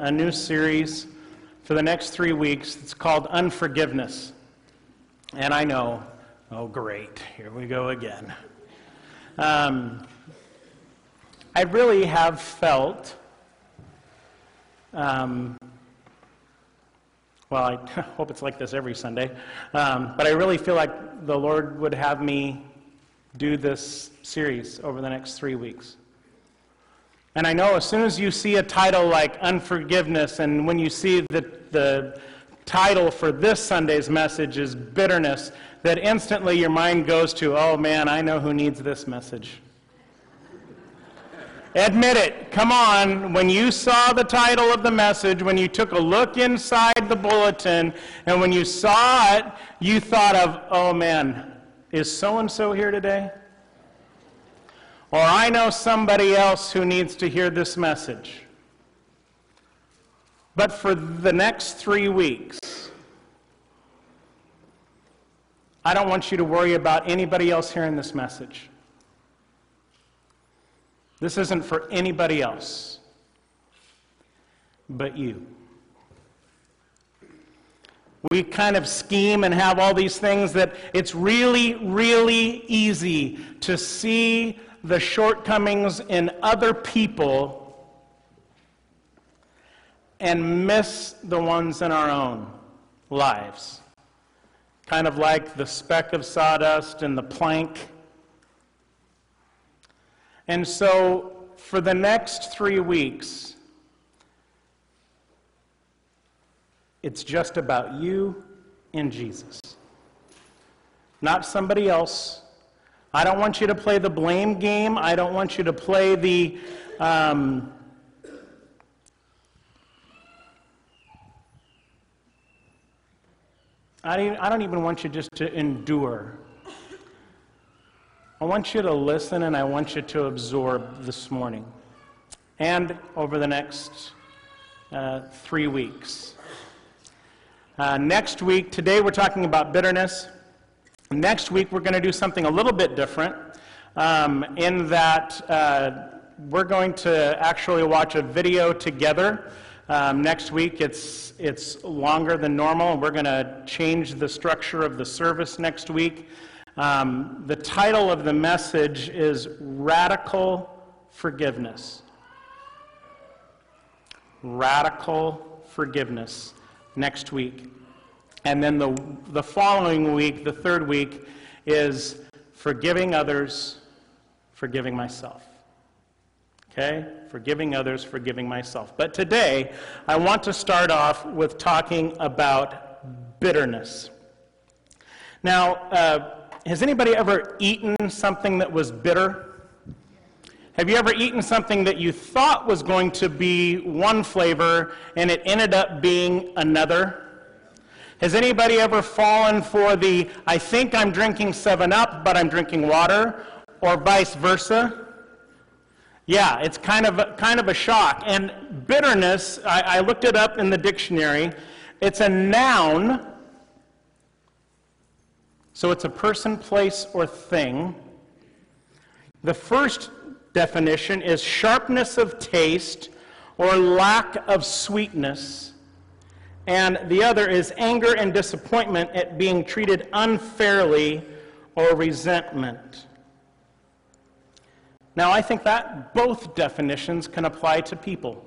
a new series for the next three weeks. It's called Unforgiveness. And I know, oh, great, here we go again. Um, I really have felt, um, well, I hope it's like this every Sunday, um, but I really feel like the Lord would have me do this series over the next three weeks. And I know as soon as you see a title like Unforgiveness, and when you see that the title for this Sunday's message is Bitterness, that instantly your mind goes to, oh man, I know who needs this message. Admit it. Come on. When you saw the title of the message, when you took a look inside the bulletin, and when you saw it, you thought of, oh man, is so and so here today? Or I know somebody else who needs to hear this message. But for the next three weeks, I don't want you to worry about anybody else hearing this message. This isn't for anybody else but you. We kind of scheme and have all these things that it's really, really easy to see the shortcomings in other people and miss the ones in our own lives. Kind of like the speck of sawdust and the plank. And so, for the next three weeks, it's just about you and Jesus. Not somebody else, I don't want you to play the blame game. I don't want you to play the. Um, I, don't, I don't even want you just to endure. I want you to listen and I want you to absorb this morning and over the next uh, three weeks. Uh, next week, today we're talking about bitterness. Next week, we're going to do something a little bit different um, in that uh, we're going to actually watch a video together. Um, next week, it's, it's longer than normal. We're going to change the structure of the service next week. Um, the title of the message is Radical Forgiveness. Radical Forgiveness next week. And then the, the following week, the third week, is forgiving others, forgiving myself. Okay? Forgiving others, forgiving myself. But today, I want to start off with talking about bitterness. Now, uh, has anybody ever eaten something that was bitter? Have you ever eaten something that you thought was going to be one flavor and it ended up being another? Has anybody ever fallen for the, I think I'm drinking 7 Up, but I'm drinking water, or vice versa? Yeah, it's kind of a, kind of a shock. And bitterness, I, I looked it up in the dictionary. It's a noun, so it's a person, place, or thing. The first definition is sharpness of taste or lack of sweetness and the other is anger and disappointment at being treated unfairly or resentment. Now, I think that both definitions can apply to people.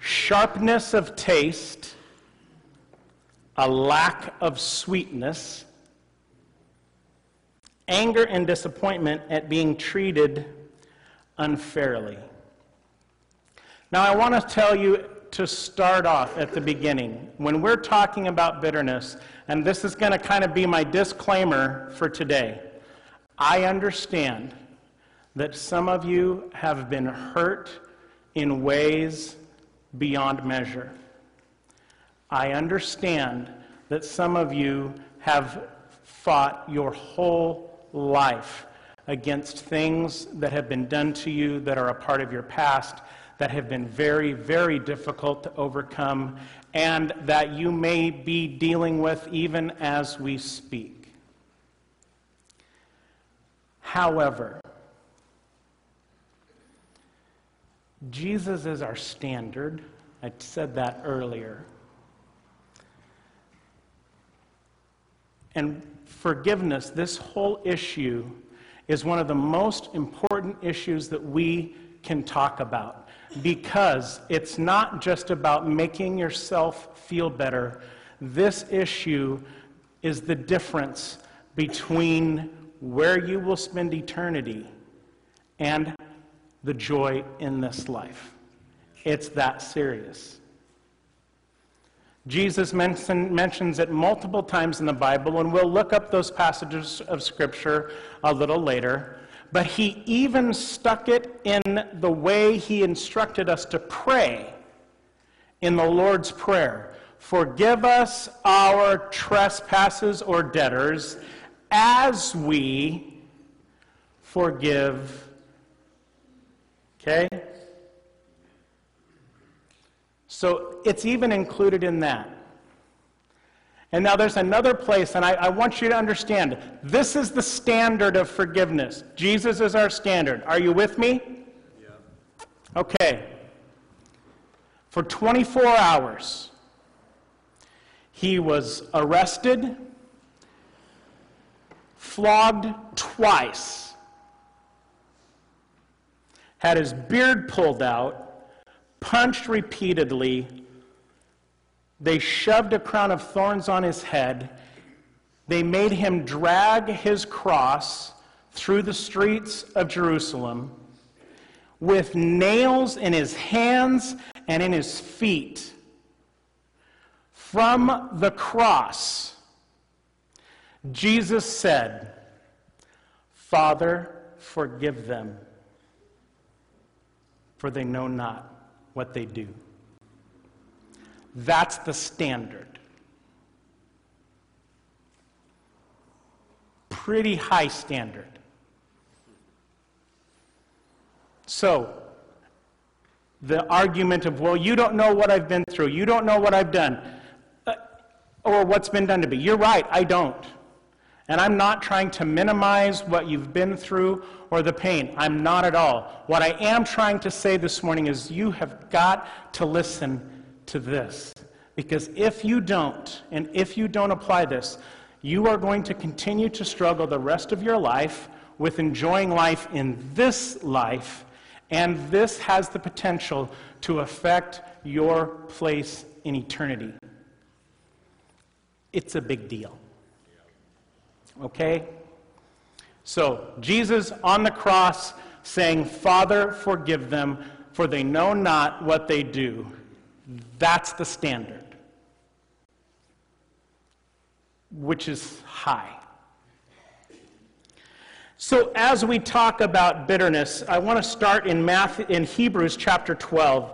Sharpness of taste, a lack of sweetness, anger and disappointment at being treated unfairly. Now, I want to tell you to start off at the beginning. When we're talking about bitterness, and this is going to kind of be my disclaimer for today, I understand that some of you have been hurt in ways beyond measure. I understand that some of you have fought your whole life against things that have been done to you that are a part of your past that have been very, very difficult to overcome and that you may be dealing with even as we speak. However, Jesus is our standard. I said that earlier. And forgiveness, this whole issue, is one of the most important issues that we can talk about because it's not just about making yourself feel better. This issue is the difference between where you will spend eternity and the joy in this life. It's that serious. Jesus mention, mentions it multiple times in the Bible, and we'll look up those passages of Scripture a little later. But he even stuck it in the way he instructed us to pray in the Lord's Prayer. Forgive us our trespasses or debtors as we forgive. Okay? So it's even included in that. And now there's another place, and I, I, want you to understand this is the standard of forgiveness. Jesus is our standard. Are you with me? Yeah. Okay. For 24 hours, he was arrested, flogged twice, had his beard pulled out, punched repeatedly. They shoved a crown of thorns on his head. They made him drag his cross through the streets of Jerusalem with nails in his hands and in his feet. From the cross, Jesus said, Father, forgive them, for they know not what they do. That's the standard. Pretty high standard. So, the argument of, well, you don't know what I've been through, you don't know what I've done, uh, or what's been done to me. You're right, I don't. And I'm not trying to minimize what you've been through or the pain. I'm not at all. What I am trying to say this morning is you have got to listen to this. Because if you don't, and if you don't apply this, you are going to continue to struggle the rest of your life with enjoying life in this life, and this has the potential to affect your place in eternity. It's a big deal. Okay? So, Jesus on the cross saying, Father, forgive them, for they know not what they do. That's the standard, which is high. So, as we talk about bitterness, I want to start in, Matthew, in Hebrews chapter 12,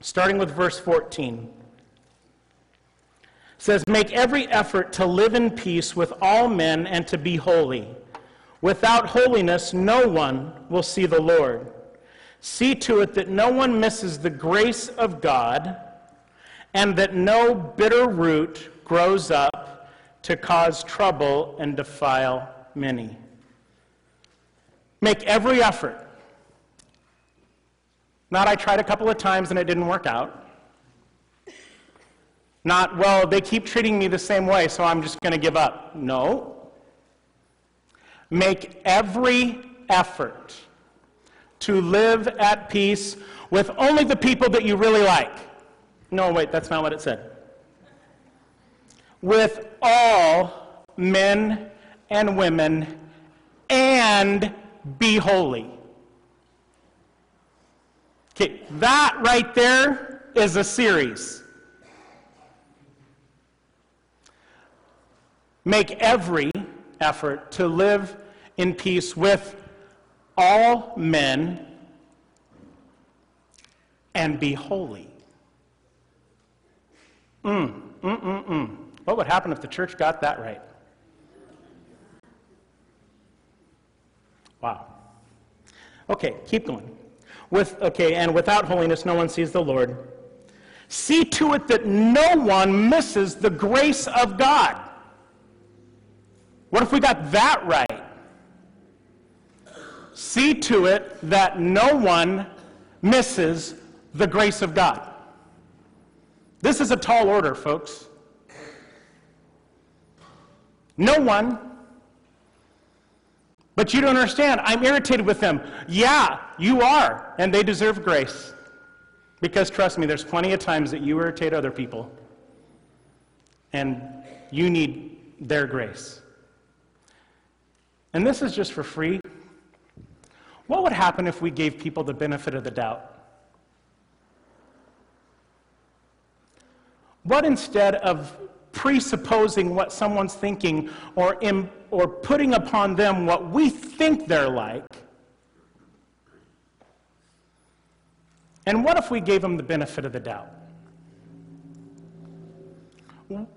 starting with verse 14 says, Make every effort to live in peace with all men and to be holy. Without holiness, no one will see the Lord. See to it that no one misses the grace of God and that no bitter root grows up to cause trouble and defile many. Make every effort. Not, I tried a couple of times and it didn't work out. Not, well, they keep treating me the same way, so I'm just going to give up. No. Make every effort to live at peace with only the people that you really like. No, wait, that's not what it said. With all men and women, and be holy. Okay, that right there is a series. Make every effort to live in peace with all men and be holy. Mm, mm, mm, mm. What would happen if the church got that right? Wow. Okay, keep going. With okay, and without holiness no one sees the Lord. See to it that no one misses the grace of God. What if we got that right? See to it that no one misses the grace of God. This is a tall order, folks. No one. But you don't understand. I'm irritated with them. Yeah, you are. And they deserve grace. Because trust me, there's plenty of times that you irritate other people. And you need their grace. And this is just for free. What would happen if we gave people the benefit of the doubt? What instead of presupposing what someone's thinking or, Im- or putting upon them what we think they're like? And what if we gave them the benefit of the doubt?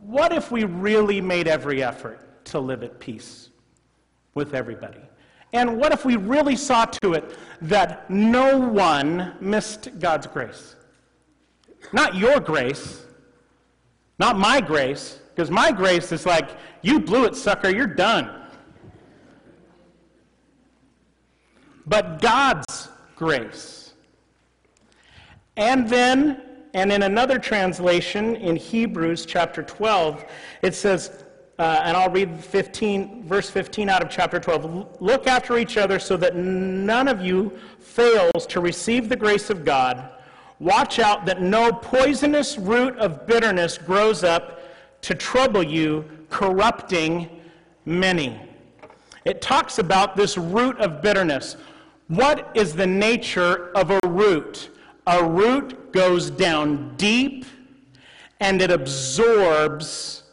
What if we really made every effort to live at peace with everybody? And what if we really saw to it that no one missed God's grace? Not your grace, not my grace, because my grace is like, you blew it, sucker, you're done. But God's grace. And then, and in another translation in Hebrews chapter 12, it says, uh, and I'll read 15, verse 15 out of chapter 12. Look after each other so that none of you fails to receive the grace of God. Watch out that no poisonous root of bitterness grows up to trouble you, corrupting many. It talks about this root of bitterness. What is the nature of a root? A root goes down deep and it absorbs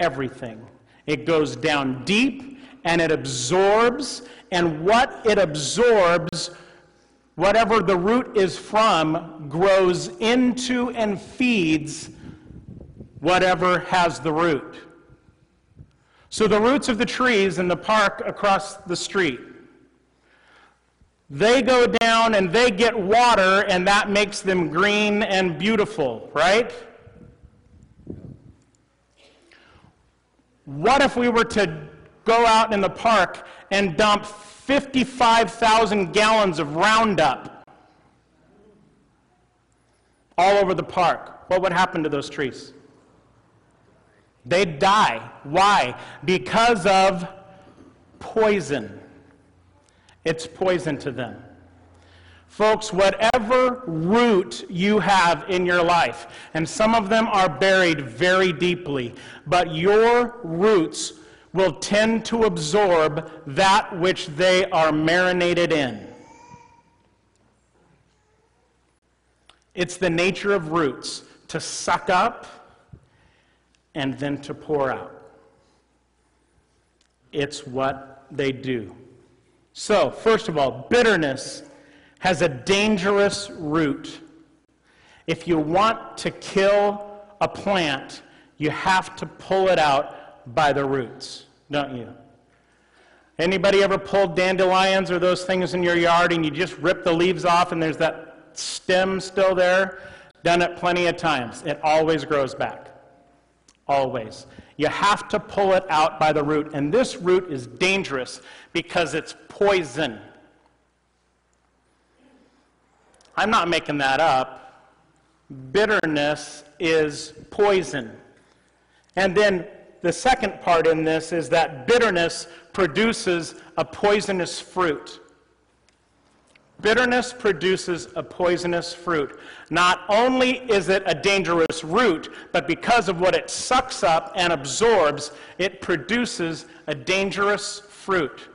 everything. It goes down deep and it absorbs, and what it absorbs, whatever the root is from, grows into and feeds whatever has the root. So the roots of the trees in the park across the street, they go down and they get water, and that makes them green and beautiful, right? What if we were to go out in the park and dump 55,000 gallons of Roundup all over the park? What would happen to those trees? They'd die. Why? Because of poison. It's poison to them. Folks, whatever root you have in your life, and some of them are buried very deeply, but your roots will tend to absorb that which they are marinated in. It's the nature of roots to suck up and then to pour out. It's what they do. So, first of all, bitterness has a dangerous root. If you want to kill a plant, you have to pull it out by the roots, don't you? Anybody ever pulled dandelions or those things in your yard and you just rip the leaves off and there's that stem still there? Done it plenty of times. It always grows back. Always. You have to pull it out by the root. And this root is dangerous because it's poison. I'm not making that up. Bitterness is poison. And then the second part in this is that bitterness produces a poisonous fruit. Bitterness produces a poisonous fruit. Not only is it a dangerous root, but because of what it sucks up and absorbs, it produces a dangerous fruit.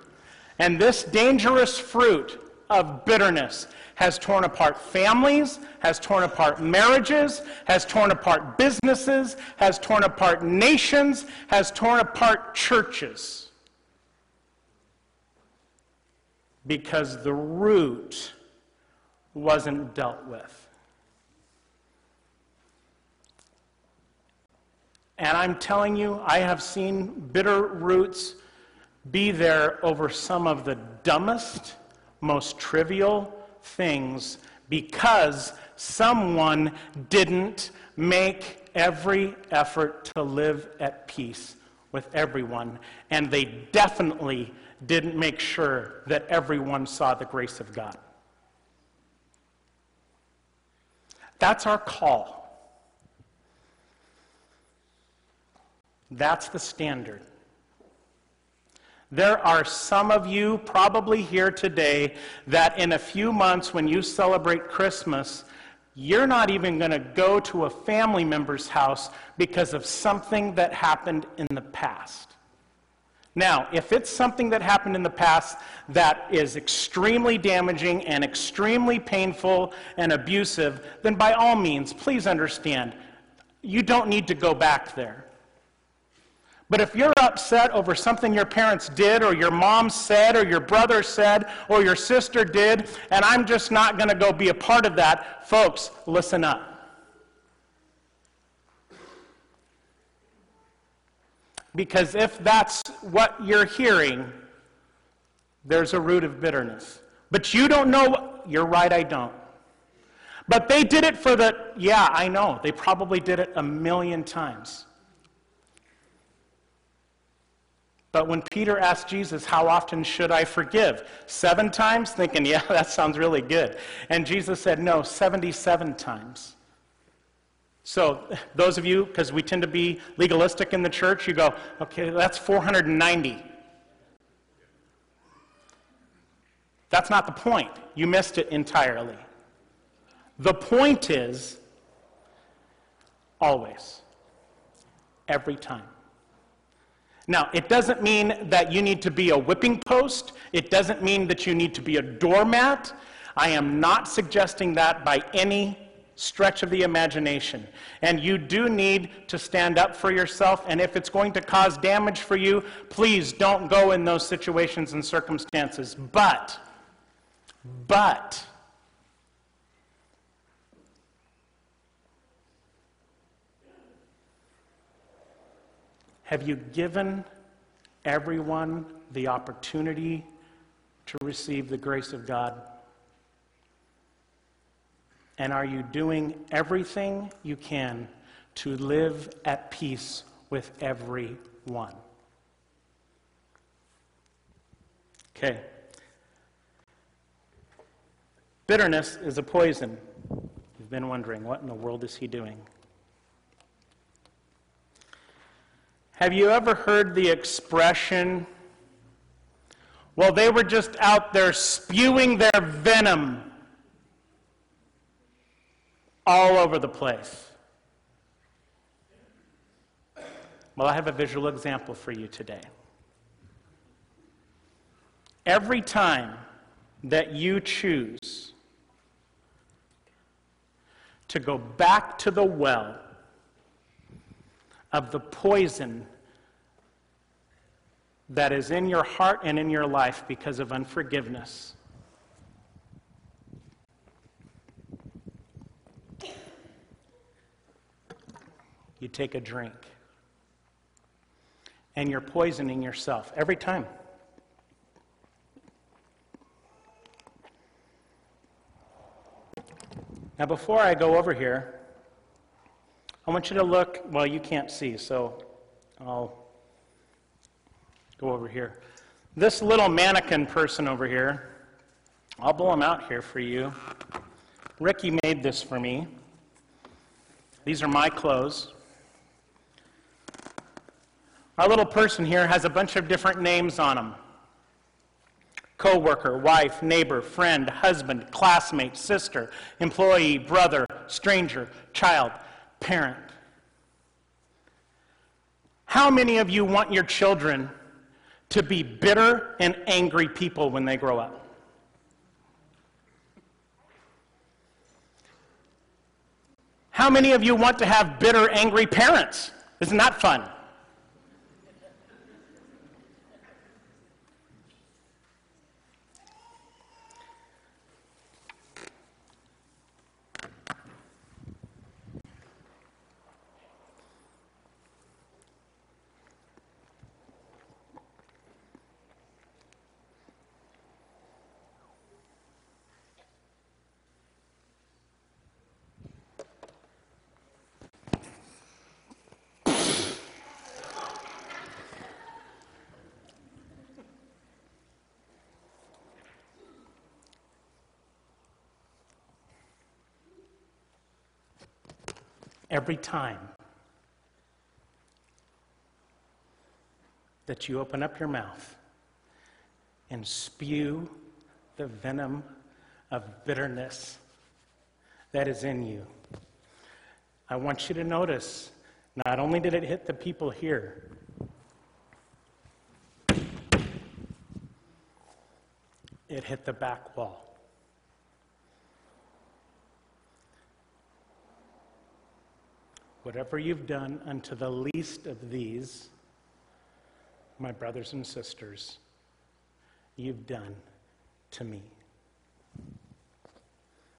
And this dangerous fruit of bitterness has torn apart families, has torn apart marriages, has torn apart businesses, has torn apart nations, has torn apart churches. Because the root wasn't dealt with. And I'm telling you, I have seen bitter roots be there over some of the dumbest, most trivial, things because someone didn't make every effort to live at peace with everyone. And they definitely didn't make sure that everyone saw the grace of God. That's our call. That's the standard. There are some of you probably here today that in a few months, when you celebrate Christmas, you're not even going to go to a family member's house because of something that happened in the past. Now, if it's something that happened in the past that is extremely damaging and extremely painful and abusive, then by all means, please understand, you don't need to go back there. But if you're upset over something your parents did, or your mom said, or your brother said, or your sister did, and I'm just not going to go be a part of that, folks, listen up. Because if that's what you're hearing, there's a root of bitterness. But you don't know, you're right, I don't. But they did it for the, yeah, I know, they probably did it a million times. But when Peter asked Jesus, How often should I forgive? Seven times? Thinking, Yeah, that sounds really good. And Jesus said, No, 77 times. So, those of you, because we tend to be legalistic in the church, you go, Okay, that's 490. That's not the point. You missed it entirely. The point is always, every time. Now, it doesn't mean that you need to be a whipping post. It doesn't mean that you need to be a doormat. I am not suggesting that by any stretch of the imagination. And you do need to stand up for yourself. And if it's going to cause damage for you, please don't go in those situations and circumstances. But, but, Have you given everyone the opportunity to receive the grace of God? And are you doing everything you can to live at peace with everyone? Okay. Bitterness is a poison. You've been wondering, what in the world is he doing? Have you ever heard the expression, well, they were just out there spewing their venom all over the place? Well, I have a visual example for you today. Every time that you choose to go back to the well of the poison that is in your heart and in your life because of unforgiveness. You take a drink, and you're poisoning yourself every time. Now, before I go over here, I want you to look, well, you can't see, so I'll go over here. This little mannequin person over here, I'll blow him out here for you. Ricky made this for me. These are my clothes. Our little person here has a bunch of different names on him coworker, wife, neighbor, friend, husband, classmate, sister, employee, brother, stranger, child parent. How many of you want your children to be bitter and angry people when they grow up? How many of you want to have bitter, angry parents? Isn't that fun? Every time that you open up your mouth and spew the venom of bitterness that is in you. I want you to notice not only did it hit the people here, it hit the back wall. Whatever you've done unto the least of these, my brothers and sisters, you've done to me.